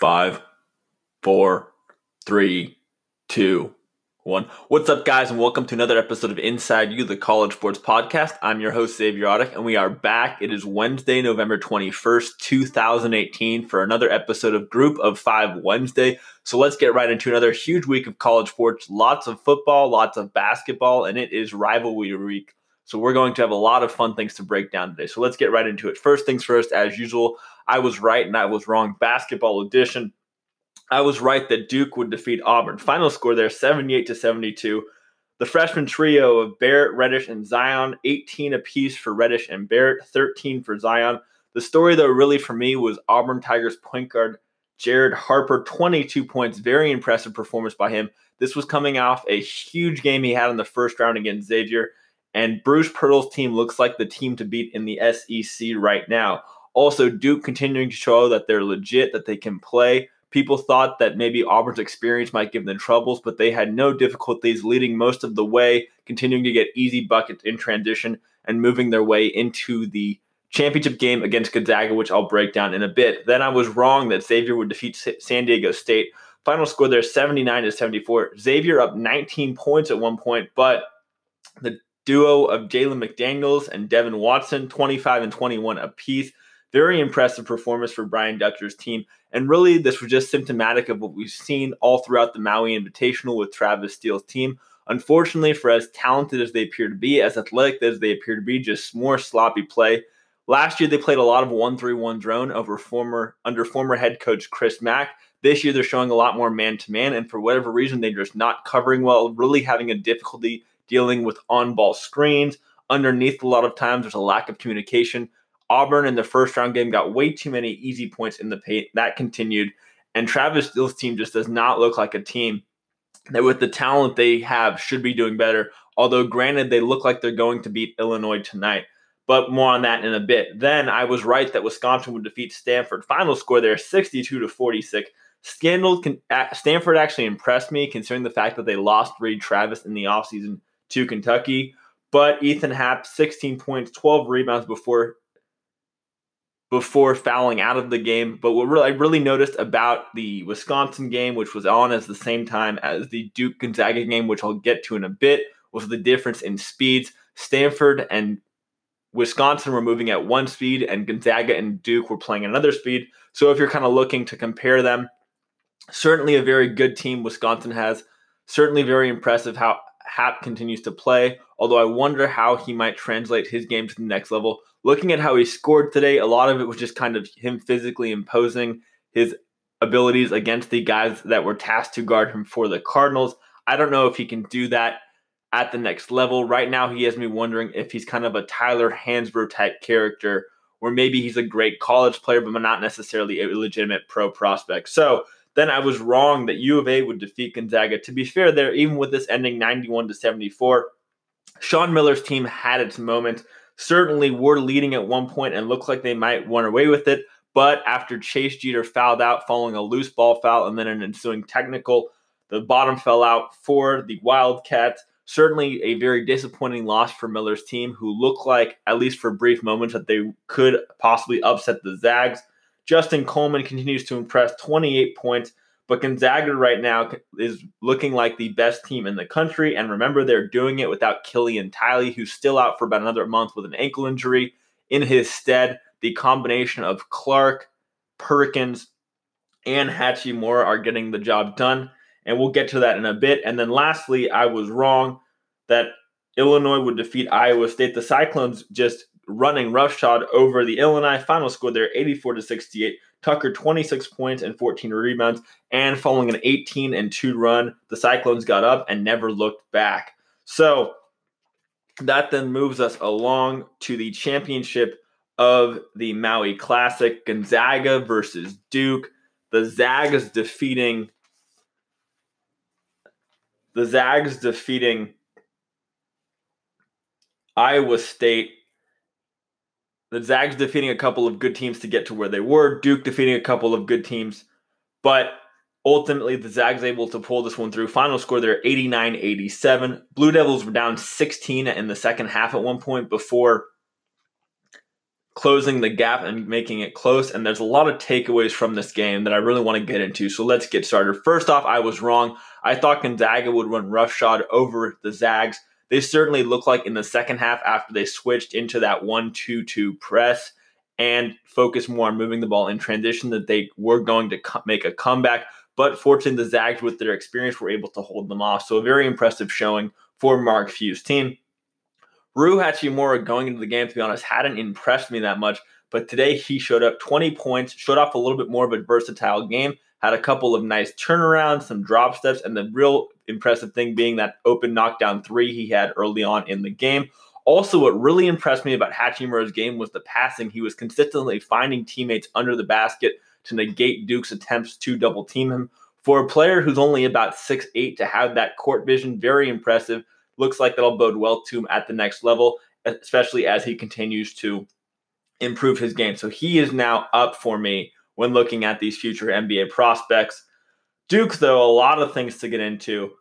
Five, four, three, two, one. What's up, guys, and welcome to another episode of Inside You, the College Sports Podcast. I'm your host, Xavier Audick, and we are back. It is Wednesday, November 21st, 2018, for another episode of Group of Five Wednesday. So let's get right into another huge week of college sports. Lots of football, lots of basketball, and it is rivalry week. So we're going to have a lot of fun things to break down today. So let's get right into it. First things first, as usual, I was right and I was wrong. Basketball edition. I was right that Duke would defeat Auburn. Final score there 78 to 72. The freshman trio of Barrett, Reddish, and Zion, 18 apiece for Reddish and Barrett, 13 for Zion. The story, though, really for me was Auburn Tigers point guard Jared Harper, 22 points. Very impressive performance by him. This was coming off a huge game he had in the first round against Xavier. And Bruce Pearl's team looks like the team to beat in the SEC right now. Also, Duke continuing to show that they're legit, that they can play. People thought that maybe Auburn's experience might give them troubles, but they had no difficulties leading most of the way, continuing to get easy buckets in transition and moving their way into the championship game against Gonzaga, which I'll break down in a bit. Then I was wrong that Xavier would defeat San Diego State. Final score there 79 to 74. Xavier up 19 points at one point, but the duo of Jalen McDaniels and Devin Watson, 25 and 21 apiece. Very impressive performance for Brian Dutcher's team. And really, this was just symptomatic of what we've seen all throughout the Maui Invitational with Travis Steele's team. Unfortunately, for as talented as they appear to be, as athletic as they appear to be, just more sloppy play. Last year, they played a lot of 1 3 1 drone over former under former head coach Chris Mack. This year, they're showing a lot more man to man, and for whatever reason, they're just not covering well, really having a difficulty dealing with on ball screens. Underneath, a lot of times, there's a lack of communication. Auburn in the first round game got way too many easy points in the paint. That continued. And Travis Steele's team just does not look like a team that, with the talent they have, should be doing better. Although, granted, they look like they're going to beat Illinois tonight. But more on that in a bit. Then I was right that Wisconsin would defeat Stanford. Final score there 62 to 46. Scandal Stanford actually impressed me considering the fact that they lost Reid Travis in the offseason to Kentucky. But Ethan Happ, 16 points, 12 rebounds before before fouling out of the game. But what I really noticed about the Wisconsin game, which was on as the same time as the Duke Gonzaga game, which I'll get to in a bit, was the difference in speeds. Stanford and Wisconsin were moving at one speed, and Gonzaga and Duke were playing another speed. So if you're kind of looking to compare them, certainly a very good team Wisconsin has. Certainly very impressive how Happ continues to play, although I wonder how he might translate his game to the next level. Looking at how he scored today, a lot of it was just kind of him physically imposing his abilities against the guys that were tasked to guard him for the Cardinals. I don't know if he can do that at the next level. Right now, he has me wondering if he's kind of a Tyler Hansbrough type character, or maybe he's a great college player, but not necessarily a legitimate pro prospect. So, then I was wrong that U of A would defeat Gonzaga. To be fair, there, even with this ending 91 to 74, Sean Miller's team had its moment. Certainly were leading at one point and looked like they might run away with it. But after Chase Jeter fouled out following a loose ball foul and then an ensuing technical, the bottom fell out for the Wildcats. Certainly a very disappointing loss for Miller's team, who looked like, at least for brief moments, that they could possibly upset the Zags. Justin Coleman continues to impress 28 points, but Gonzaga right now is looking like the best team in the country. And remember, they're doing it without Killian Tillie, who's still out for about another month with an ankle injury. In his stead, the combination of Clark, Perkins, and Hachimura are getting the job done. And we'll get to that in a bit. And then lastly, I was wrong that Illinois would defeat Iowa State. The Cyclones just running roughshod over the Illinois. Final score there 84 to 68. Tucker 26 points and 14 rebounds. And following an 18 and 2 run, the Cyclones got up and never looked back. So that then moves us along to the championship of the Maui Classic Gonzaga versus Duke. The Zags defeating the Zags defeating Iowa State the Zags defeating a couple of good teams to get to where they were, Duke defeating a couple of good teams, but ultimately the Zags able to pull this one through. Final score there 89 87. Blue Devils were down 16 in the second half at one point before closing the gap and making it close. And there's a lot of takeaways from this game that I really want to get into. So let's get started. First off, I was wrong. I thought Gonzaga would run roughshod over the Zags. They certainly look like in the second half after they switched into that 1 2 2 press and focus more on moving the ball in transition that they were going to co- make a comeback. But fortunately, the Zags, with their experience, were able to hold them off. So a very impressive showing for Mark Few's team. Rui Hachimura going into the game, to be honest, hadn't impressed me that much. But today he showed up 20 points, showed off a little bit more of a versatile game, had a couple of nice turnarounds, some drop steps, and the real impressive thing being that open knockdown three he had early on in the game. Also, what really impressed me about Hachimura's game was the passing. He was consistently finding teammates under the basket to negate Duke's attempts to double team him. For a player who's only about six eight to have that court vision, very impressive looks like that'll bode well to him at the next level, especially as he continues to improve his game. So he is now up for me when looking at these future NBA prospects. Duke, though, a lot of things to get into.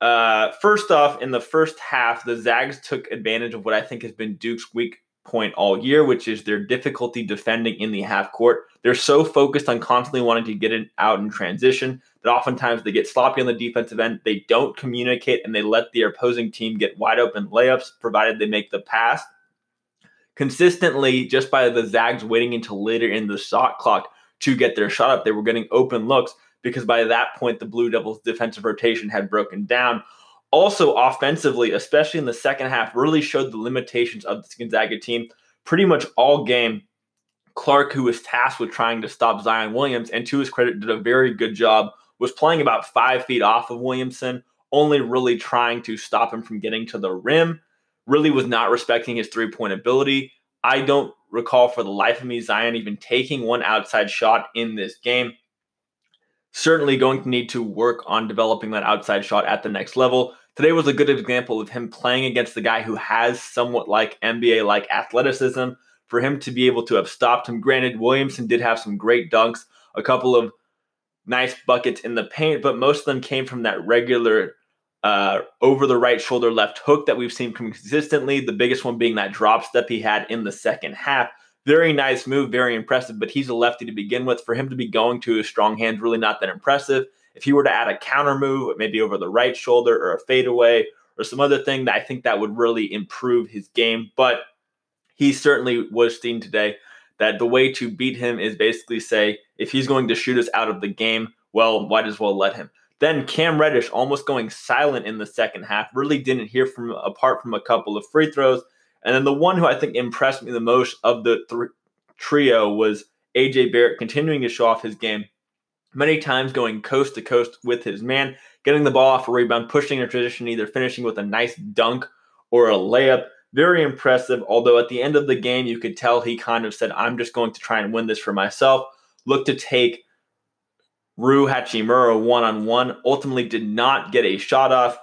Uh, first off, in the first half, the Zags took advantage of what I think has been Duke's weak point all year, which is their difficulty defending in the half court. They're so focused on constantly wanting to get it out in transition that oftentimes they get sloppy on the defensive end. They don't communicate and they let the opposing team get wide open layups, provided they make the pass. Consistently, just by the Zags waiting until later in the shot clock to get their shot up, they were getting open looks because by that point, the Blue Devils' defensive rotation had broken down. Also, offensively, especially in the second half, really showed the limitations of this Gonzaga team. Pretty much all game, Clark, who was tasked with trying to stop Zion Williams, and to his credit, did a very good job was playing about five feet off of Williamson, only really trying to stop him from getting to the rim. Really was not respecting his three point ability. I don't recall for the life of me Zion even taking one outside shot in this game. Certainly going to need to work on developing that outside shot at the next level. Today was a good example of him playing against the guy who has somewhat like NBA like athleticism. For him to be able to have stopped him, granted, Williamson did have some great dunks, a couple of nice buckets in the paint, but most of them came from that regular uh, over the right shoulder left hook that we've seen consistently. The biggest one being that drop step he had in the second half. Very nice move, very impressive, but he's a lefty to begin with. For him to be going to his strong hands, really not that impressive. If he were to add a counter move, maybe over the right shoulder or a fadeaway or some other thing, that I think that would really improve his game. But he certainly was seen today that the way to beat him is basically say, if he's going to shoot us out of the game, well, might as well let him. Then Cam Reddish almost going silent in the second half, really didn't hear from apart from a couple of free throws. And then the one who I think impressed me the most of the th- trio was AJ Barrett continuing to show off his game. Many times going coast to coast with his man, getting the ball off a rebound, pushing a transition, either finishing with a nice dunk or a layup. Very impressive. Although at the end of the game, you could tell he kind of said, I'm just going to try and win this for myself. Look to take Rui Hachimura one on one. Ultimately, did not get a shot off.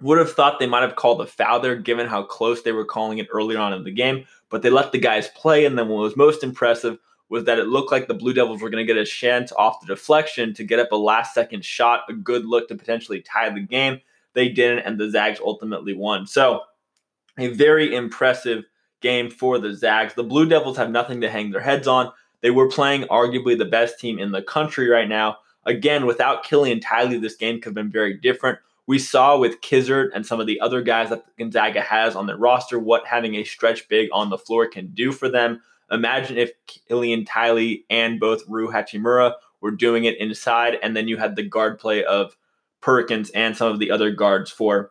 Would have thought they might have called a foul there, given how close they were calling it earlier on in the game. But they let the guys play. And then what was most impressive was that it looked like the Blue Devils were going to get a chance off the deflection to get up a last second shot, a good look to potentially tie the game. They didn't, and the Zags ultimately won. So a very impressive game for the Zags. The Blue Devils have nothing to hang their heads on. They were playing arguably the best team in the country right now. Again, without Killian Tillie, this game could have been very different. We saw with Kizzard and some of the other guys that Gonzaga has on their roster what having a stretch big on the floor can do for them. Imagine if Killian Tillie and both Rui Hachimura were doing it inside, and then you had the guard play of Perkins and some of the other guards for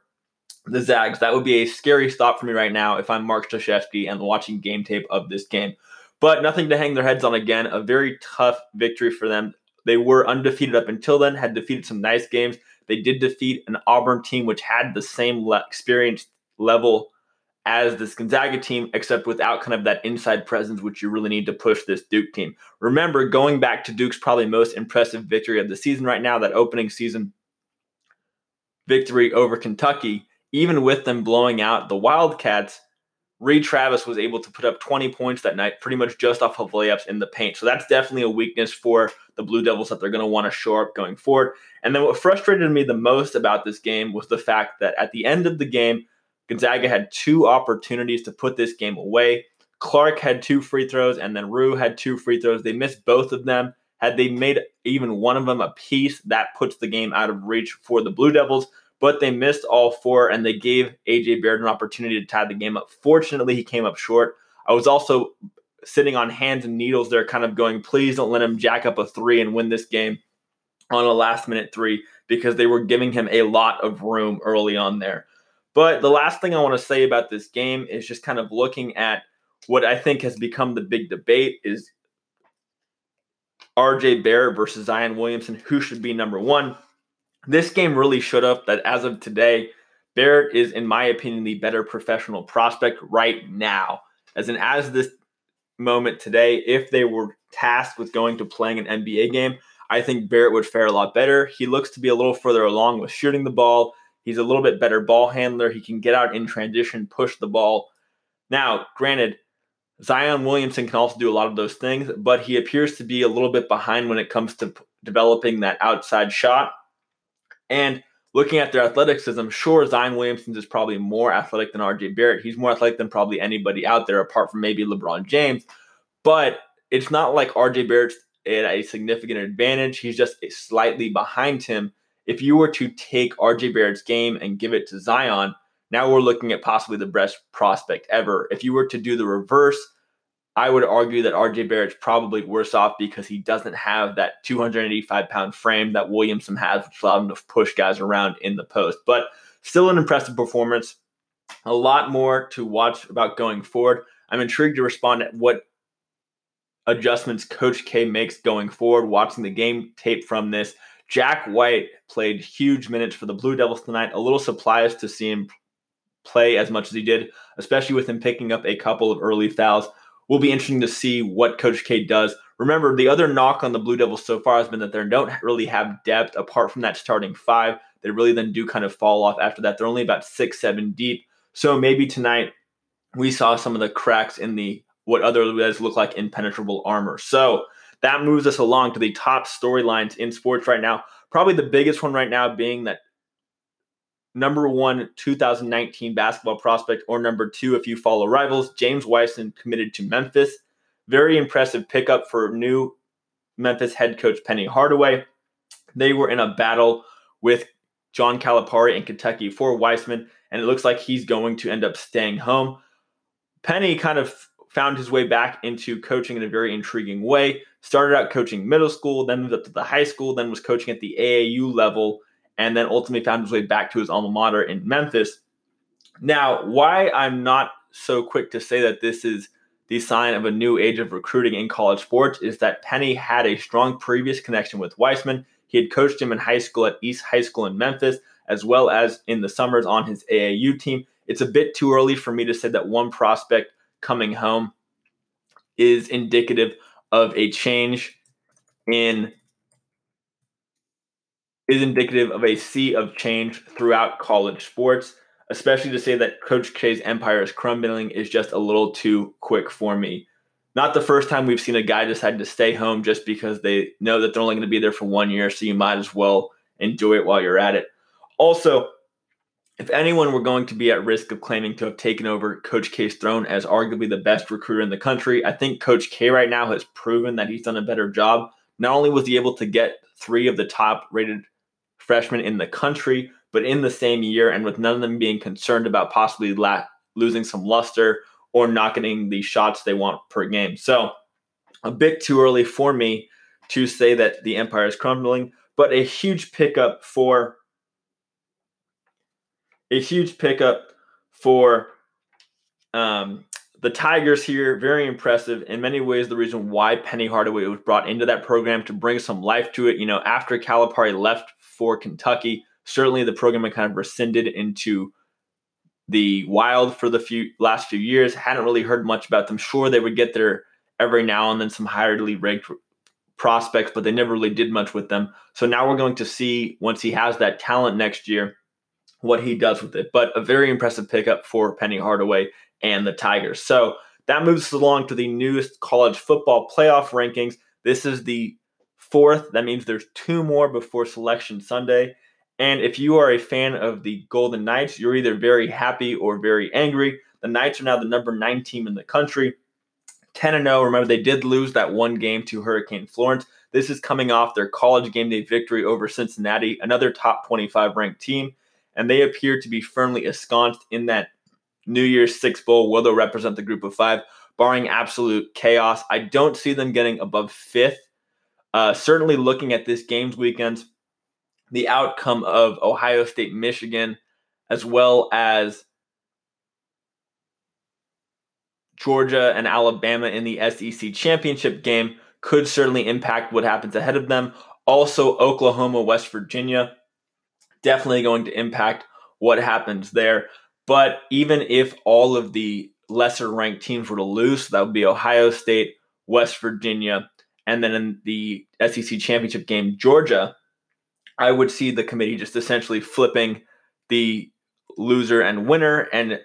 the Zags. That would be a scary stop for me right now if I'm Mark Krzyzewski and watching game tape of this game. But nothing to hang their heads on again. A very tough victory for them. They were undefeated up until then, had defeated some nice games. They did defeat an Auburn team which had the same le- experience level as this Gonzaga team, except without kind of that inside presence, which you really need to push this Duke team. Remember, going back to Duke's probably most impressive victory of the season right now, that opening season victory over Kentucky, even with them blowing out the Wildcats, Reid Travis was able to put up 20 points that night, pretty much just off of layups in the paint. So that's definitely a weakness for the Blue Devils that they're going to want to shore up going forward. And then what frustrated me the most about this game was the fact that at the end of the game, Gonzaga had two opportunities to put this game away. Clark had two free throws, and then Rue had two free throws. They missed both of them. Had they made even one of them a piece, that puts the game out of reach for the Blue Devils. But they missed all four, and they gave AJ Barrett an opportunity to tie the game up. Fortunately, he came up short. I was also sitting on hands and needles there, kind of going, please don't let him jack up a three and win this game on a last minute three because they were giving him a lot of room early on there. But the last thing I want to say about this game is just kind of looking at what I think has become the big debate is RJ Barrett versus Zion Williamson, who should be number one. This game really showed up that as of today, Barrett is, in my opinion, the better professional prospect right now. As in, as this moment today, if they were tasked with going to playing an NBA game, I think Barrett would fare a lot better. He looks to be a little further along with shooting the ball. He's a little bit better ball handler. He can get out in transition, push the ball. Now, granted, Zion Williamson can also do a lot of those things, but he appears to be a little bit behind when it comes to p- developing that outside shot. And looking at their athleticism, sure, Zion Williamson is probably more athletic than RJ Barrett. He's more athletic than probably anybody out there, apart from maybe LeBron James. But it's not like RJ Barrett's at a significant advantage. He's just slightly behind him. If you were to take RJ Barrett's game and give it to Zion, now we're looking at possibly the best prospect ever. If you were to do the reverse, I would argue that RJ Barrett's probably worse off because he doesn't have that 285 pound frame that Williamson has, which allowed him to push guys around in the post. But still an impressive performance. A lot more to watch about going forward. I'm intrigued to respond at what adjustments Coach K makes going forward. Watching the game tape from this, Jack White played huge minutes for the Blue Devils tonight. A little surprised to see him play as much as he did, especially with him picking up a couple of early fouls. Will be interesting to see what Coach K does. Remember, the other knock on the Blue Devils so far has been that they don't really have depth apart from that starting five. They really then do kind of fall off after that. They're only about six, seven deep. So maybe tonight we saw some of the cracks in the what other otherwise look like impenetrable armor. So that moves us along to the top storylines in sports right now. Probably the biggest one right now being that number one 2019 basketball prospect, or number two if you follow rivals, James Wiseman committed to Memphis. Very impressive pickup for new Memphis head coach Penny Hardaway. They were in a battle with John Calipari in Kentucky for Wiseman, and it looks like he's going to end up staying home. Penny kind of found his way back into coaching in a very intriguing way. Started out coaching middle school, then moved up to the high school, then was coaching at the AAU level, and then ultimately found his way back to his alma mater in Memphis. Now, why I'm not so quick to say that this is the sign of a new age of recruiting in college sports is that Penny had a strong previous connection with Wiseman. He had coached him in high school at East High School in Memphis, as well as in the summers on his AAU team. It's a bit too early for me to say that one prospect coming home is indicative of a change in is indicative of a sea of change throughout college sports, especially to say that Coach K's empire is crumbling is just a little too quick for me. Not the first time we've seen a guy decide to stay home just because they know that they're only going to be there for one year, so you might as well enjoy it while you're at it. Also, if anyone were going to be at risk of claiming to have taken over Coach K's throne as arguably the best recruiter in the country, I think Coach K right now has proven that he's done a better job. Not only was he able to get three of the top rated freshmen in the country, but in the same year, and with none of them being concerned about possibly la- losing some luster or not getting the shots they want per game. So, a bit too early for me to say that the Empire is crumbling, but a huge pickup for a huge pickup for um, the Tigers here. Very impressive. In many ways, the reason why Penny Hardaway was brought into that program to bring some life to it. You know, after Calipari left for Kentucky, certainly the program had kind of rescinded into the wild for the few last few years. Hadn't really heard much about them. Sure, they would get there every now and then some highly ranked prospects, but they never really did much with them. So now we're going to see once he has that talent next year what he does with it. But a very impressive pickup for Penny Hardaway and the Tigers. So that moves us along to the newest college football playoff rankings. This is the fourth. That means there's two more before Selection Sunday. And if you are a fan of the Golden Knights, you're either very happy or very angry. The Knights are now the number nine team in the country. 10 and 0. Remember, they did lose that one game to Hurricane Florence. This is coming off their college game day victory over Cincinnati, another top 25 ranked team, and they appear to be firmly ensconced in that New Year's Six Bowl, where they'll represent the group of five, barring absolute chaos. I don't see them getting above fifth. Uh, certainly looking at this games weekend, the outcome of Ohio State, Michigan, as well as Georgia and Alabama in the SEC championship game could certainly impact what happens ahead of them. Also, Oklahoma, West Virginia, definitely going to impact what happens there. But even if all of the lesser ranked teams were to lose, so that would be Ohio State, West Virginia, and then in the SEC championship game, Georgia, I would see the committee just essentially flipping the loser and winner, and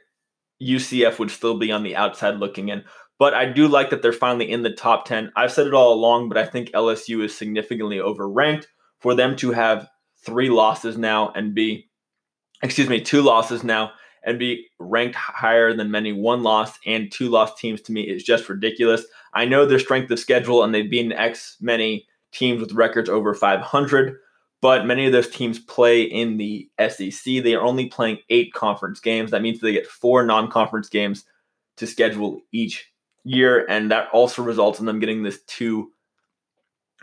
UCF would still be on the outside looking in. But I do like that they're finally in the top 10. I've said it all along, but I think LSU is significantly overranked for them to have three losses now and be, excuse me, two losses now and be ranked higher than many one loss and two loss teams to me is just ridiculous. I know their strength of schedule and they've beaten X many teams with records over 500, but many of those teams play in the SEC. They are only playing eight conference games. That means they get four non conference games to schedule each year. And that also results in them getting this two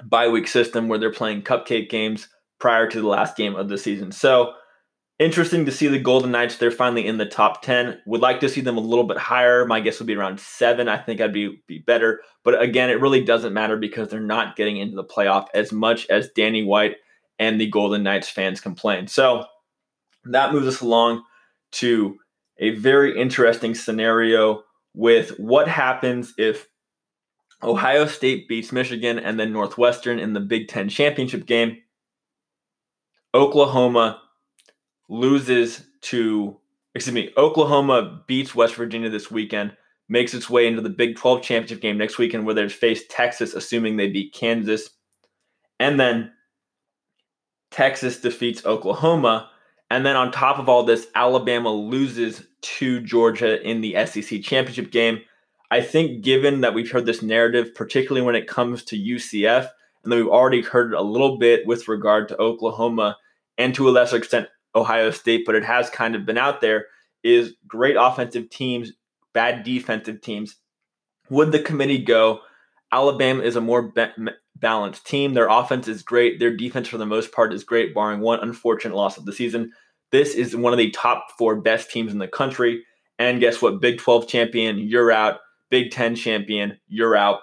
bye week system where they're playing cupcake games prior to the last game of the season. So, interesting to see the Golden Knights. They're finally in the top 10. Would like to see them a little bit higher. My guess would be around seven. I think I'd be, be better. But again, it really doesn't matter because they're not getting into the playoff as much as Danny White and the Golden Knights fans complain. So that moves us along to a very interesting scenario with what happens if Ohio State beats Michigan and then Northwestern in the Big Ten championship game. Oklahoma loses to, excuse me, Oklahoma beats West Virginia this weekend, makes its way into the Big 12 championship game next weekend where they face Texas, assuming they beat Kansas. And then Texas defeats Oklahoma. And then on top of all this, Alabama loses to Georgia in the SEC championship game. I think, given that we've heard this narrative, particularly when it comes to UCF, and that we've already heard it a little bit with regard to Oklahoma and to a lesser extent Ohio State, but it has kind of been out there, is great offensive teams, bad defensive teams. Would the committee go, Alabama is a more balanced team. Their offense is great. Their defense, for the most part, is great, barring one unfortunate loss of the season. This is one of the top four best teams in the country. And guess what? Big 12 champion, you're out. Big 10 champion, you're out.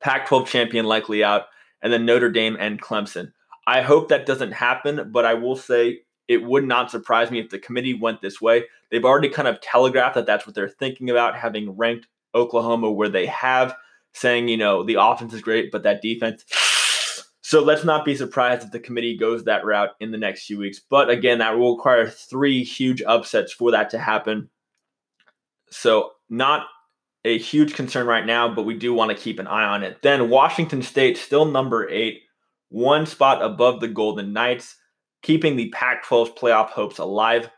Pac 12 champion, likely out. And then Notre Dame and Clemson. I hope that doesn't happen, but I will say it would not surprise me if the committee went this way. They've already kind of telegraphed that that's what they're thinking about, having ranked Oklahoma where they have saying, you know, the offense is great, but that defense. So let's not be surprised if the committee goes that route in the next few weeks. But again, that will require three huge upsets for that to happen. So, not a huge concern right now, but we do want to keep an eye on it. Then, Washington State, still number eight, one spot above the Golden Knights, keeping the Pac 12 playoff hopes alive.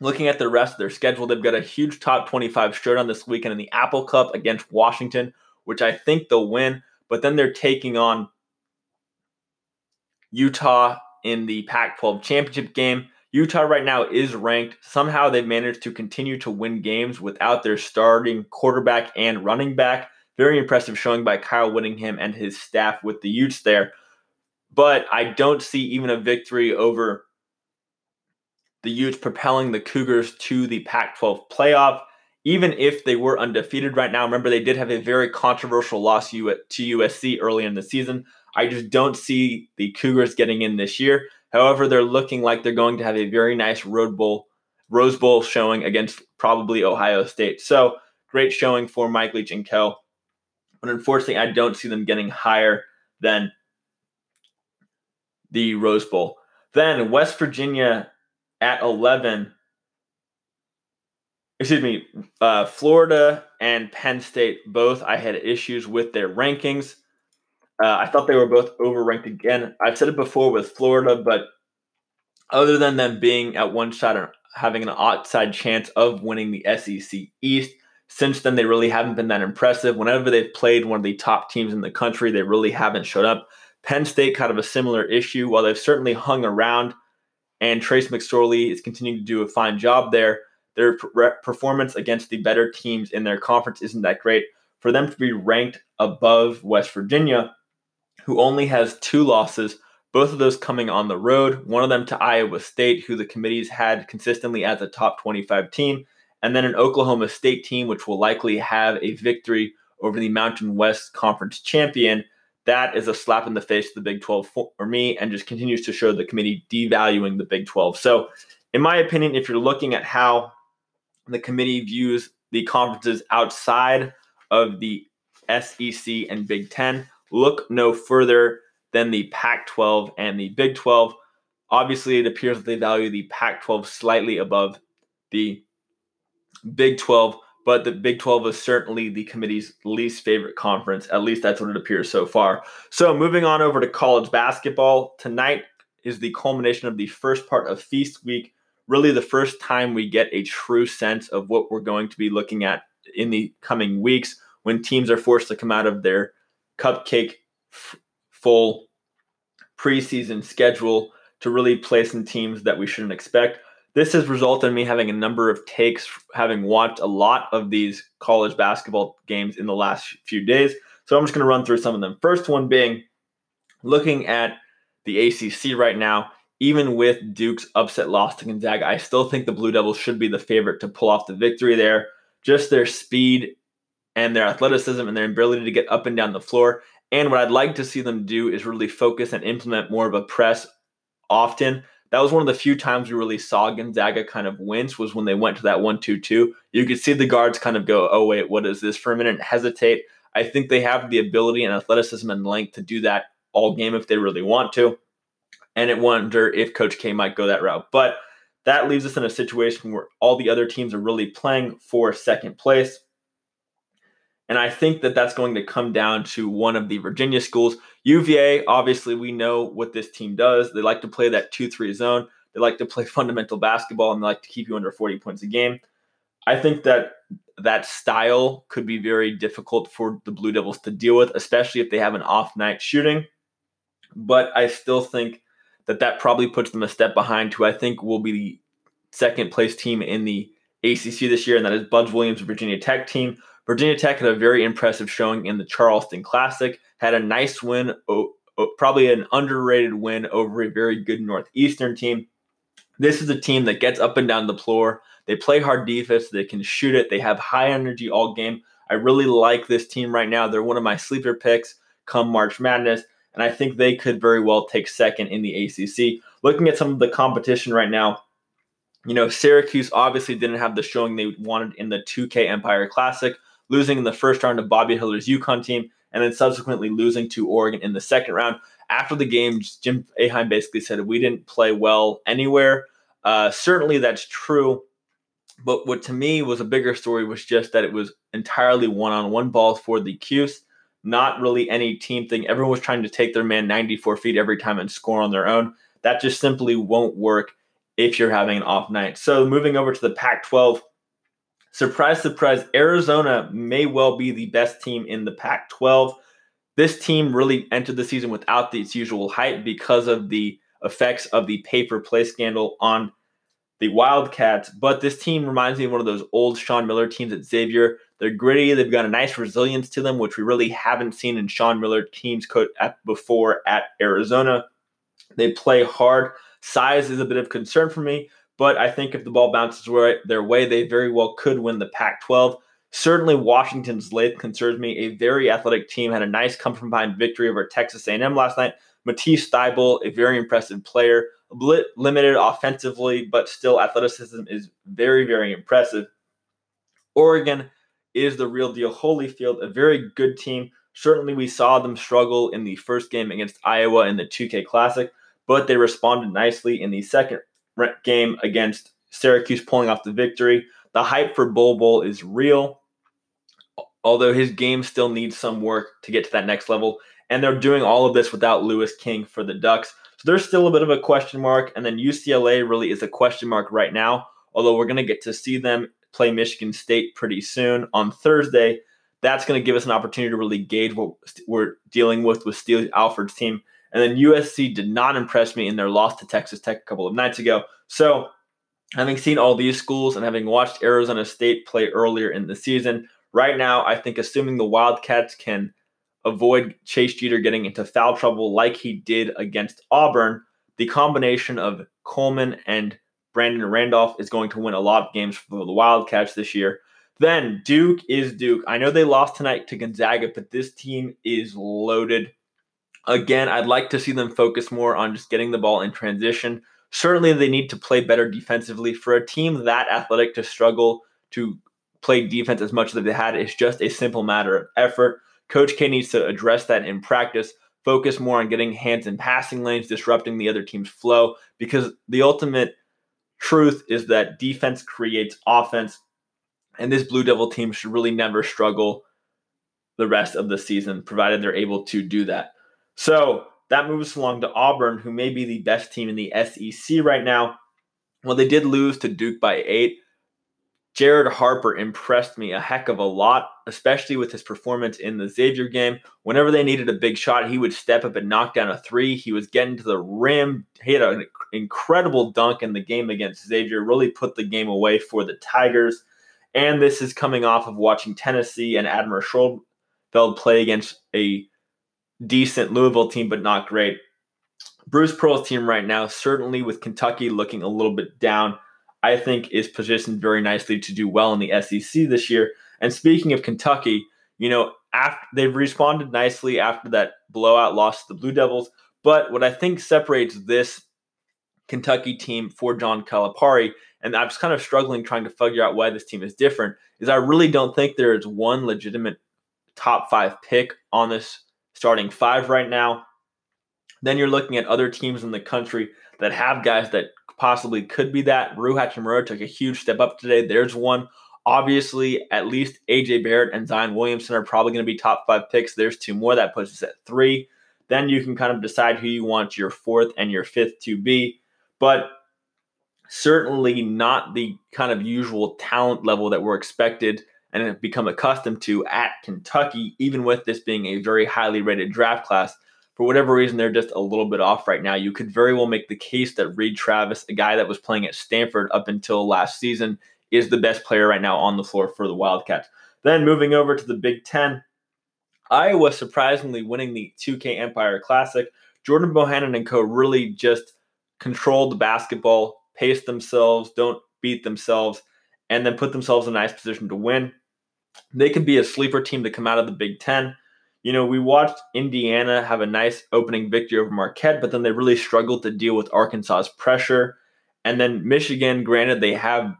Looking at the rest of their schedule, they've got a huge top 25 showdown this weekend in the Apple Cup against Washington, which I think they'll win. But then they're taking on Utah in the Pac 12 championship game. Utah right now is ranked. Somehow they've managed to continue to win games without their starting quarterback and running back. Very impressive showing by Kyle Whittingham and his staff with the Utes there. But I don't see even a victory over the Utes propelling the Cougars to the Pac 12 playoff even if they were undefeated right now, remember they did have a very controversial loss to USC early in the season. I just don't see the Cougars getting in this year. However, they're looking like they're going to have a very nice Road Bowl, Rose Bowl showing against probably Ohio State. So great showing for Mike Leach and Co. But unfortunately, I don't see them getting higher than the Rose Bowl. Then West Virginia at 11 excuse me, uh, Florida and Penn State both. I had issues with their rankings. Uh, I thought they were both overranked again. I've said it before with Florida, but other than them being at one side and having an outside chance of winning the SEC East, Since then, they really haven't been that impressive. Whenever they've played one of the top teams in the country, they really haven't showed up. Penn State, kind of a similar issue. While they've certainly hung around, and Trace McSorley is continuing to do a fine job there, their performance against the better teams in their conference isn't that great. For them to be ranked above West Virginia, who only has two losses, both of those coming on the road, one of them to Iowa State, who the committees had consistently as a top 25 team, and then an Oklahoma State team, which will likely have a victory over the Mountain West Conference champion. That is a slap in the face to the Big 12 for me and just continues to show the committee devaluing the Big 12. So, in my opinion, if you're looking at how the committee views the conferences outside of the SEC and Big 10, look no further than the Pac 12 and the Big 12. Obviously, it appears that they value the Pac 12 slightly above the Big 12, but the Big 12 is certainly the committee's least favorite conference. At least that's what it appears so far. So, moving on over to college basketball, tonight is the culmination of the first part of Feast Week. Really, the first time we get a true sense of what we're going to be looking at in the coming weeks when teams are forced to come out of their cupcake f- full preseason schedule to really play some teams that we shouldn't expect. This has resulted in me having a number of takes, having watched a lot of these college basketball games in the last few days. So I'm just going to run through some of them. First one being looking at the ACC right now, even with Duke's upset loss to Gonzaga, I still think the Blue Devils should be the favorite to pull off the victory there. Just their speed and their athleticism and their ability to get up and down the floor. And what I'd like to see them do is really focus and implement more of a press often that was one of the few times we really saw Gonzaga kind of wince was when they went to that one two two. You could see the guards kind of go, "Oh wait, what is this?" for a minute, hesitate. I think they have the ability and athleticism and length to do that all game if they really want to. And it wonder if Coach K might go that route, but that leaves us in a situation where all the other teams are really playing for second place. And I think that that's going to come down to one of the Virginia schools. UVA, obviously, we know what this team does. They like to play that 2 3 zone, they like to play fundamental basketball, and they like to keep you under 40 points a game. I think that that style could be very difficult for the Blue Devils to deal with, especially if they have an off night shooting. But I still think that that probably puts them a step behind who I think will be the second place team in the ACC this year, and that is Buzz Williams' Virginia Tech team. Virginia Tech had a very impressive showing in the Charleston Classic, had a nice win, probably an underrated win over a very good Northeastern team. This is a team that gets up and down the floor. They play hard defense, they can shoot it, they have high energy all game. I really like this team right now. They're one of my sleeper picks come March Madness, and I think they could very well take second in the ACC. Looking at some of the competition right now, you know, Syracuse obviously didn't have the showing they wanted in the 2K Empire Classic losing in the first round to Bobby Hurley's UConn team, and then subsequently losing to Oregon in the second round. After the game, Jim Boeheim basically said we didn't play well anywhere. Uh, certainly, that's true. But what to me was a bigger story was just that it was entirely one-on-one balls for the Cuse, not really any team thing. Everyone was trying to take their man 94 feet every time and score on their own. That just simply won't work if you're having an off night. So moving over to the Pac-12, Surprise, surprise, Arizona may well be the best team in the Pac 12. This team really entered the season without its usual hype because of the effects of the pay for play scandal on the Wildcats. But this team reminds me of one of those old Sean Miller teams at Xavier. They're gritty, they've got a nice resilience to them, which we really haven't seen in Sean Miller teams before at Arizona. They play hard. Size is a bit of concern for me, but I think if the ball bounces their way, they very well could win the Pac 12. Certainly, Washington's length concerns me. A very athletic team had a nice come from behind victory over Texas A&M last night. Matisse Thybulle, a very impressive player, limited offensively, but still athleticism is very, very impressive. Oregon is the real deal. Holyfield, a very good team. Certainly, we saw them struggle in the first game against Iowa in the 2K Classic, but they responded nicely in the second game against Syracuse, pulling off the victory. The hype for Bol Bol is real, although his game still needs some work to get to that next level. And they're doing all of this without Louis King for the Ducks. So there's still a bit of a question mark. And then UCLA really is a question mark right now, although we're going to get to see them play Michigan State pretty soon on Thursday. That's going to give us an opportunity to really gauge what we're dealing with with Steve Alford's team. And then USC did not impress me in their loss to Texas Tech a couple of nights ago. So, having seen all these schools and having watched Arizona State play earlier in the season, right now, I think assuming the Wildcats can avoid Chase Jeter getting into foul trouble like he did against Auburn, the combination of Coleman and Brandon Randolph is going to win a lot of games for the Wildcats this year. Then Duke is Duke. I know they lost tonight to Gonzaga, but this team is loaded. Again, I'd like to see them focus more on just getting the ball in transition. Certainly, they need to play better defensively. For a team that athletic to struggle to play defense as much as they had is just a simple matter of effort. Coach K needs to address that in practice, focus more on getting hands in passing lanes, disrupting the other team's flow, because the ultimate truth is that defense creates offense, and this Blue Devil team should really never struggle the rest of the season, provided they're able to do that. So that moves along to Auburn, who may be the best team in the SEC right now. Well, they did lose to Duke by eight. Jared Harper impressed me a heck of a lot, especially with his performance in the Xavier game. Whenever they needed a big shot, he would step up and knock down a three. He was getting to the rim. He had an incredible dunk in the game against Xavier, really put the game away for the Tigers. And this is coming off of watching Tennessee and Admiral Schofield play against a decent Louisville team, but not great. Bruce Pearl's team right now, certainly with Kentucky looking a little bit down, I think is positioned very nicely to do well in the SEC this year. And speaking of Kentucky, you know, after they've responded nicely after that blowout loss to the Blue Devils. But what I think separates this Kentucky team for John Calipari, and I'm just kind of struggling trying to figure out why this team is different, is I really don't think there is one legitimate top five pick on this starting five right now. Then you're looking at other teams in the country that have guys that possibly could be that. Rui Hachimura took a huge step up today. There's one. Obviously, at least AJ Barrett and Zion Williamson are probably going to be top five picks. There's two more. That puts us at three. Then you can kind of decide who you want your fourth and your fifth to be. But certainly not the kind of usual talent level that we're expected and have become accustomed to at Kentucky, even with this being a very highly rated draft class for whatever reason, they're just a little bit off right now. You could very well make the case that Reid Travis, a guy that was playing at Stanford up until last season, is the best player right now on the floor for the Wildcats. Then moving over to the Big Ten, Iowa surprisingly winning the 2K Empire Classic. Jordan Bohannon and co really just controlled the basketball, paced themselves, don't beat themselves, and then put themselves in a nice position to win. They could be a sleeper team to come out of the Big Ten. You know, we watched Indiana have a nice opening victory over Marquette, but then they really struggled to deal with Arkansas's pressure. And then Michigan, granted, they have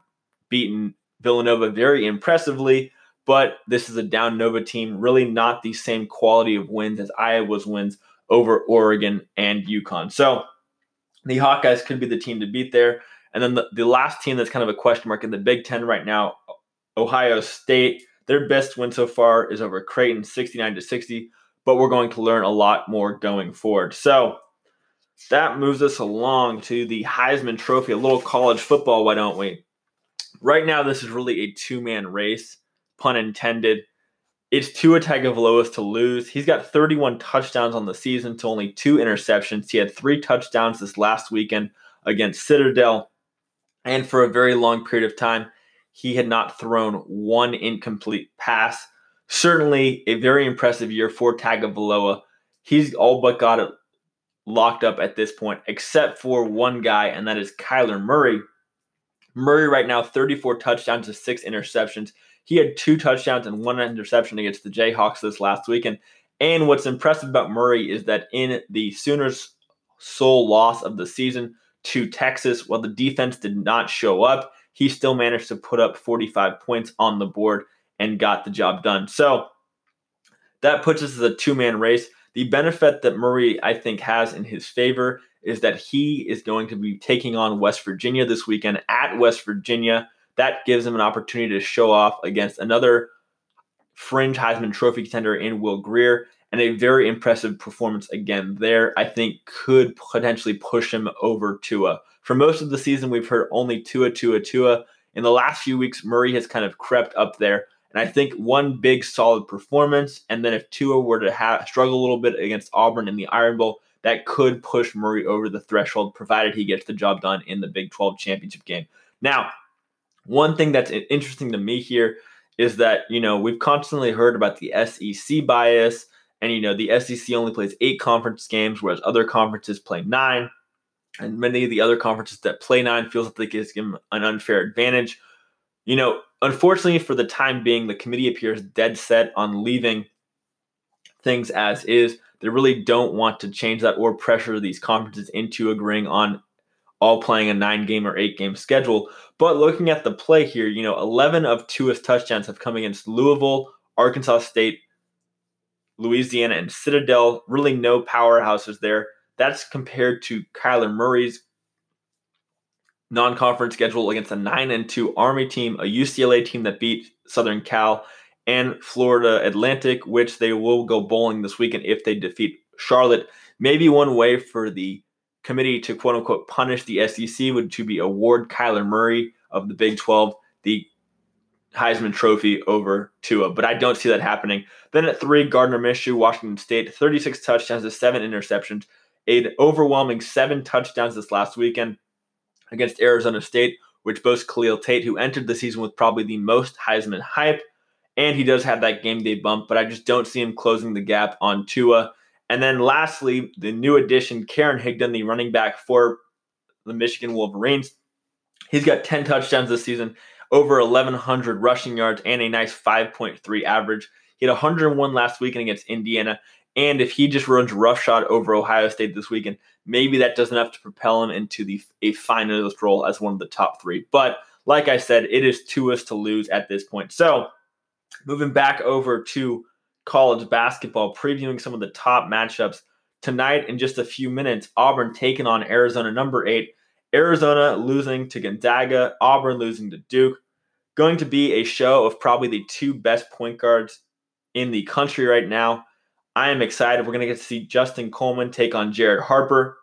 beaten Villanova very impressively, but this is a down Nova team, really not the same quality of wins as Iowa's wins over Oregon and UConn. So the Hawkeyes could be the team to beat there. And then the, the last team that's kind of a question mark in the Big Ten right now, Ohio State. Their best win so far is over Creighton, 69 to 60, but we're going to learn a lot more going forward. So that moves us along to the Heisman Trophy, a little college football, why don't we? Right now, this is really a two man race, pun intended. It's Tua Tagovailoa to lose. He's got 31 touchdowns on the season to only two interceptions. He had three touchdowns this last weekend against Citadel. And for a very long period of time, he had not thrown one incomplete pass. Certainly a very impressive year for Tagovailoa. He's all but got it locked up at this point, except for one guy, and that is Kyler Murray. Murray right now, 34 touchdowns to six interceptions. He had two touchdowns and one interception against the Jayhawks this last weekend. And what's impressive about Murray is that in the Sooners' sole loss of the season to Texas, while the defense did not show up, he still managed to put up 45 points on the board and got the job done. So that puts us as a two man race. The benefit that Murray, I think, has in his favor is that he is going to be taking on West Virginia this weekend at West Virginia. That gives him an opportunity to show off against another fringe Heisman Trophy contender in Will Grier. And a very impressive performance again there, I think, could potentially push him over to a for most of the season, we've heard only Tua, Tua, Tua. In the last few weeks, Murray has kind of crept up there. And I think one big solid performance, and then if Tua were to struggle a little bit against Auburn in the Iron Bowl, that could push Murray over the threshold, provided he gets the job done in the Big 12 championship game. Now, one thing that's interesting to me here is that, you know, we've constantly heard about the SEC bias, and, you know, the SEC only plays eight conference games, whereas other conferences play nine. And many of the other conferences that play nine feels like they give them an unfair advantage. You know, unfortunately, for the time being, the committee appears dead set on leaving things as is. They really don't want to change that or pressure these conferences into agreeing on all playing a nine game or eight game schedule. But looking at the play here, you know, 11 of Tua's touchdowns have come against Louisville, Arkansas State, Louisiana, and Citadel. Really no powerhouses there. That's compared to Kyler Murray's non-conference schedule against a 9 and 2 Army team, a UCLA team that beat Southern Cal, and Florida Atlantic, which they will go bowling this weekend if they defeat Charlotte. Maybe one way for the committee to quote unquote punish the SEC would to be award Kyler Murray of the Big 12 the Heisman Trophy over Tua, but I don't see that happening. Then at three, Gardner Minshew, Washington State, 36 touchdowns to seven interceptions, an overwhelming seven touchdowns this last weekend against Arizona State, which boasts Khalil Tate, who entered the season with probably the most Heisman hype. And he does have that game day bump, but I just don't see him closing the gap on Tua. And then lastly, the new addition, Karan Higdon, the running back for the Michigan Wolverines. He's got 10 touchdowns this season, over 1,100 rushing yards, and a nice 5.3 average. He had 101 last weekend against Indiana. And if he just runs roughshod over Ohio State this weekend, maybe that does enough to propel him into the a finalist role as one of the top three. But like I said, it is Tua's to lose at this point. So moving back over to college basketball, previewing some of the top matchups tonight in just a few minutes. Auburn taking on Arizona, number eight. Arizona losing to Gonzaga, Auburn losing to Duke. Going to be a show of probably the two best point guards in the country right now. I am excited. We're going to get to see Justin Coleman take on Jared Harper.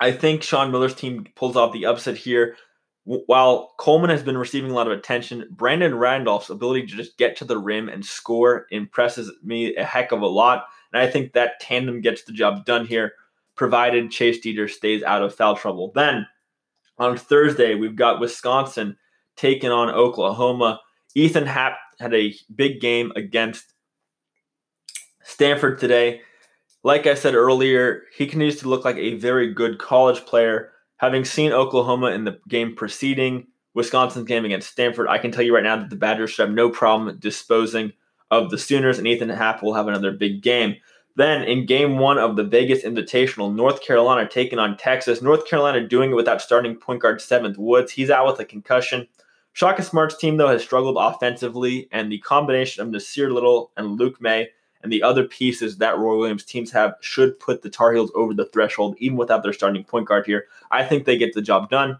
I think Sean Miller's team pulls off the upset here. While Coleman has been receiving a lot of attention, Brandon Randolph's ability to just get to the rim and score impresses me a heck of a lot. And I think that tandem gets the job done here, provided Chase Jeter stays out of foul trouble. Then on Thursday, we've got Wisconsin taking on Oklahoma. Ethan Happ had a big game against Stanford today. Like I said earlier, he continues to look like a very good college player. Having seen Oklahoma in the game preceding Wisconsin's game against Stanford, I can tell you right now that the Badgers should have no problem disposing of the Sooners, and Ethan Happ will have another big game. Then in game one of the Vegas Invitational, North Carolina taking on Texas. North Carolina doing it without starting point guard Seventh Woods. He's out with a concussion. Shaka Smart's team, though, has struggled offensively, and the combination of Nassir Little and Luke Maye and the other pieces that Roy Williams teams have should put the Tar Heels over the threshold, even without their starting point guard here. I think they get the job done.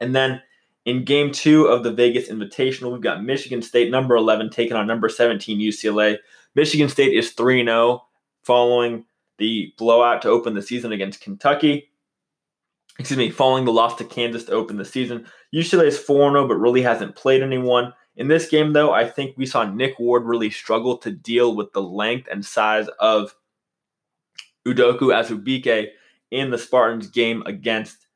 And then in game two of the Vegas Invitational, we've got Michigan State, number 11, taking on number 17, UCLA. Michigan State is 3 0 following the blowout to open the season against Kentucky. Excuse me, following the loss to Kansas to open the season. UCLA is 4 0, but really hasn't played anyone. In this game, though, I think we saw Nick Ward really struggle to deal with the length and size of Udoka Azubuike in the Spartans game against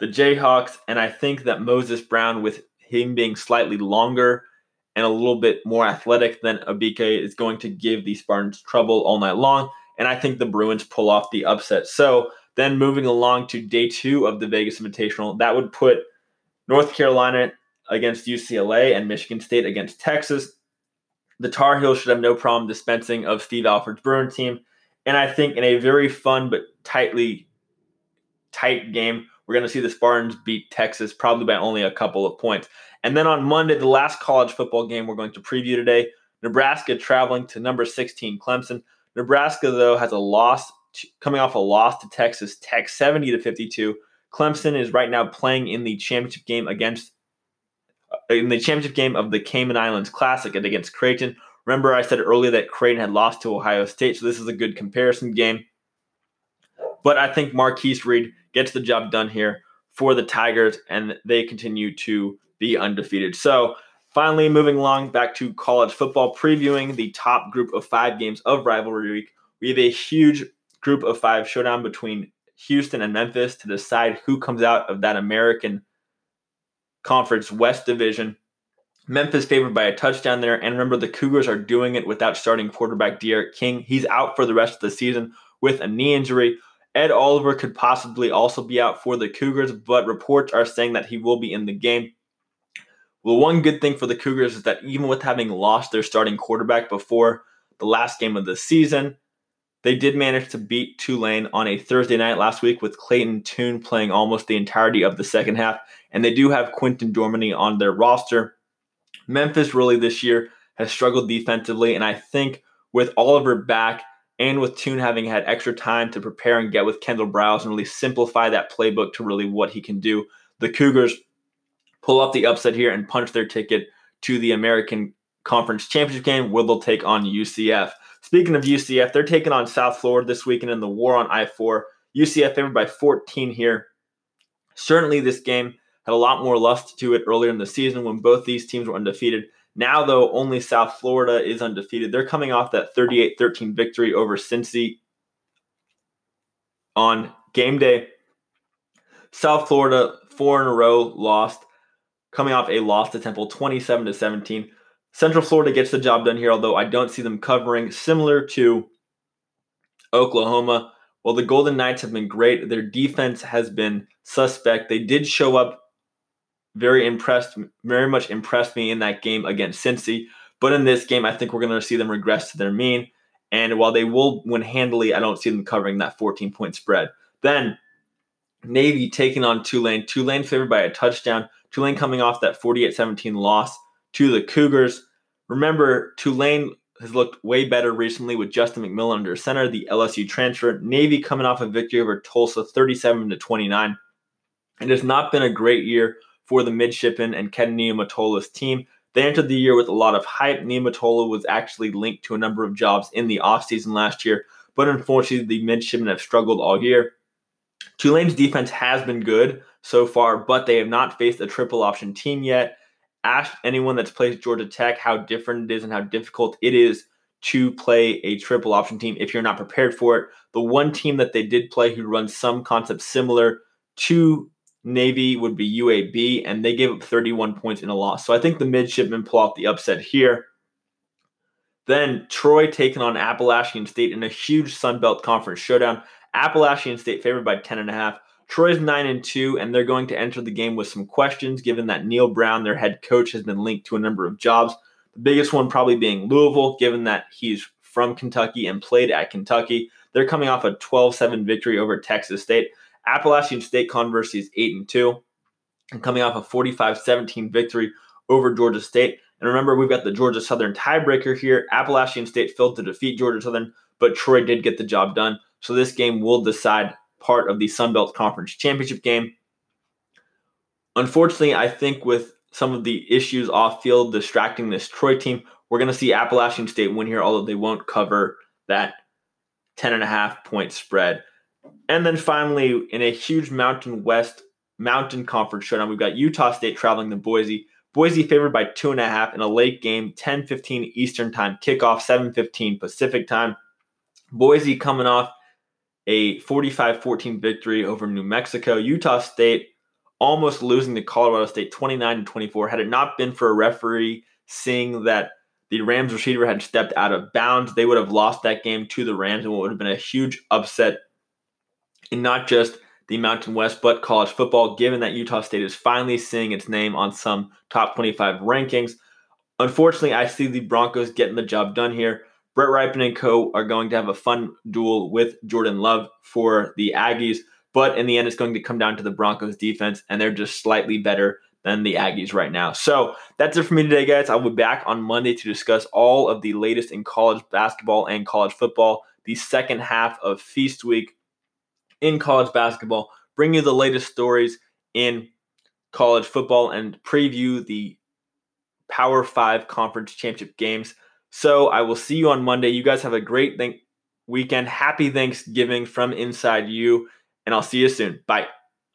the Jayhawks. And I think that Moses Brown, with him being slightly longer and a little bit more athletic than Azubuike, is going to give the Spartans trouble all night long. And I think the Bruins pull off the upset. So then moving along to day two of the Vegas Invitational, that would put North Carolina against UCLA and Michigan State against Texas. The Tar Heels should have no problem dispensing of Steve Alford's Bruin team. And I think in a very fun but tightly tight game, we're going to see the Spartans beat Texas probably by only a couple of points. And then on Monday, the last college football game we're going to preview today, Nebraska traveling to number 16 Clemson. Nebraska though has a loss coming off a loss to Texas Tech 70 to 52. Clemson is right now playing in the championship game against in the championship game of the Cayman Islands Classic and against Creighton. Remember, I said earlier that Creighton had lost to Ohio State, so this is a good comparison game. But I think Marquise Reed gets the job done here for the Tigers, and they continue to be undefeated. So, finally, moving along back to college football, previewing the top group of five games of rivalry week. We have a huge group of five showdown between Houston and Memphis to decide who comes out of that American Conference West Division. Memphis favored by a touchdown there. And remember, the Cougars are doing it without starting quarterback D'Eriq King. He's out for the rest of the season with a knee injury. Ed Oliver could possibly also be out for the Cougars, but reports are saying that he will be in the game. Well, one good thing for the Cougars is that even with having lost their starting quarterback before the last game of the season, they did manage to beat Tulane on a Thursday night last week with Clayton Tune playing almost the entirety of the second half. And they do have Quinten Dormady on their roster. Memphis really this year has struggled defensively. And I think with Oliver back and with Tune having had extra time to prepare and get with Kendall Briles and really simplify that playbook to really what he can do, the Cougars pull up the upset here and punch their ticket to the American Conference Championship game where they'll take on UCF. Speaking of UCF, they're taking on South Florida this weekend in the war on I 4. UCF favored by 14 here. Certainly, this game had a lot more lust to it earlier in the season when both these teams were undefeated. Now, though, only South Florida is undefeated. They're coming off that 38 13 victory over Cincy on game day. South Florida, four in a row, lost, coming off a loss to Temple 27 to 17. Central Florida gets the job done here, although I don't see them covering, similar to Oklahoma. Well, the Golden Knights have been great. Their defense has been suspect. They did show up very impressed, very much impressed me in that game against Cincy. But in this game, I think we're going to see them regress to their mean. And while they will win handily, I don't see them covering that 14 point spread. Then Navy taking on Tulane. Tulane favored by a touchdown. Tulane coming off that 48 17 loss to the Cougars. Remember, Tulane has looked way better recently with Justin McMillan under center, the LSU transfer. Navy coming off a victory over Tulsa 37 to 29. It has not been a great year for the midshipman and Ken Niumatalolo's team. They entered the year with a lot of hype. Niumatalolo was actually linked to a number of jobs in the offseason last year, but unfortunately, the midshipmen have struggled all year. Tulane's defense has been good so far, but they have not faced a triple option team yet. Ask anyone that's played Georgia Tech how different it is and how difficult it is to play a triple option team if you're not prepared for it. The one team that they did play who runs some concepts similar to Navy would be UAB, and they gave up 31 points in a loss. So I think the midshipmen pull off the upset here. Then Troy taking on Appalachian State in a huge Sun Belt Conference showdown. Appalachian State favored by 10.5. Troy's 9 and 2, and they're going to enter the game with some questions given that Neal Brown, their head coach, has been linked to a number of jobs. The biggest one probably being Louisville, given that he's from Kentucky and played at Kentucky. They're coming off a 12 7 victory over Texas State. Appalachian State conversely is 8 and 2 and coming off a 45-17 victory over Georgia State. And remember, we've got the Georgia Southern tiebreaker here. Appalachian State failed to defeat Georgia Southern, but Troy did get the job done. So this game will decide part of the Sun Belt Conference Championship game. Unfortunately, I think with some of the issues off field distracting this Troy team, we're going to see Appalachian State win here, although they won't cover that 10 and a half point spread. And then finally, in a huge Mountain West Mountain Conference showdown, we've got Utah State traveling to Boise. Boise favored by two and a half in a late game, 10-15 Eastern time kickoff, 7-15 Pacific time. Boise coming off a 45-14 victory over New Mexico. Utah State almost losing to Colorado State 29 24. Had it not been for a referee seeing that the Rams receiver had stepped out of bounds, they would have lost that game to the Rams and what would have been a huge upset in not just the Mountain West, but college football, given that Utah State is finally seeing its name on some top 25 rankings. Unfortunately, I see the Broncos getting the job done here. Brett Rypien and co are going to have a fun duel with Jordan Love for the Aggies, but in the end, it's going to come down to the Broncos defense, and they're just slightly better than the Aggies right now. So that's it for me today, guys. I'll be back on Monday to discuss all of the latest in college basketball and college football, the second half of Feast Week in college basketball, bring you the latest stories in college football, and preview the Power Five Conference Championship games. So I will see you on Monday. You guys have a great weekend. Happy Thanksgiving from Inside You, and I'll see you soon. Bye.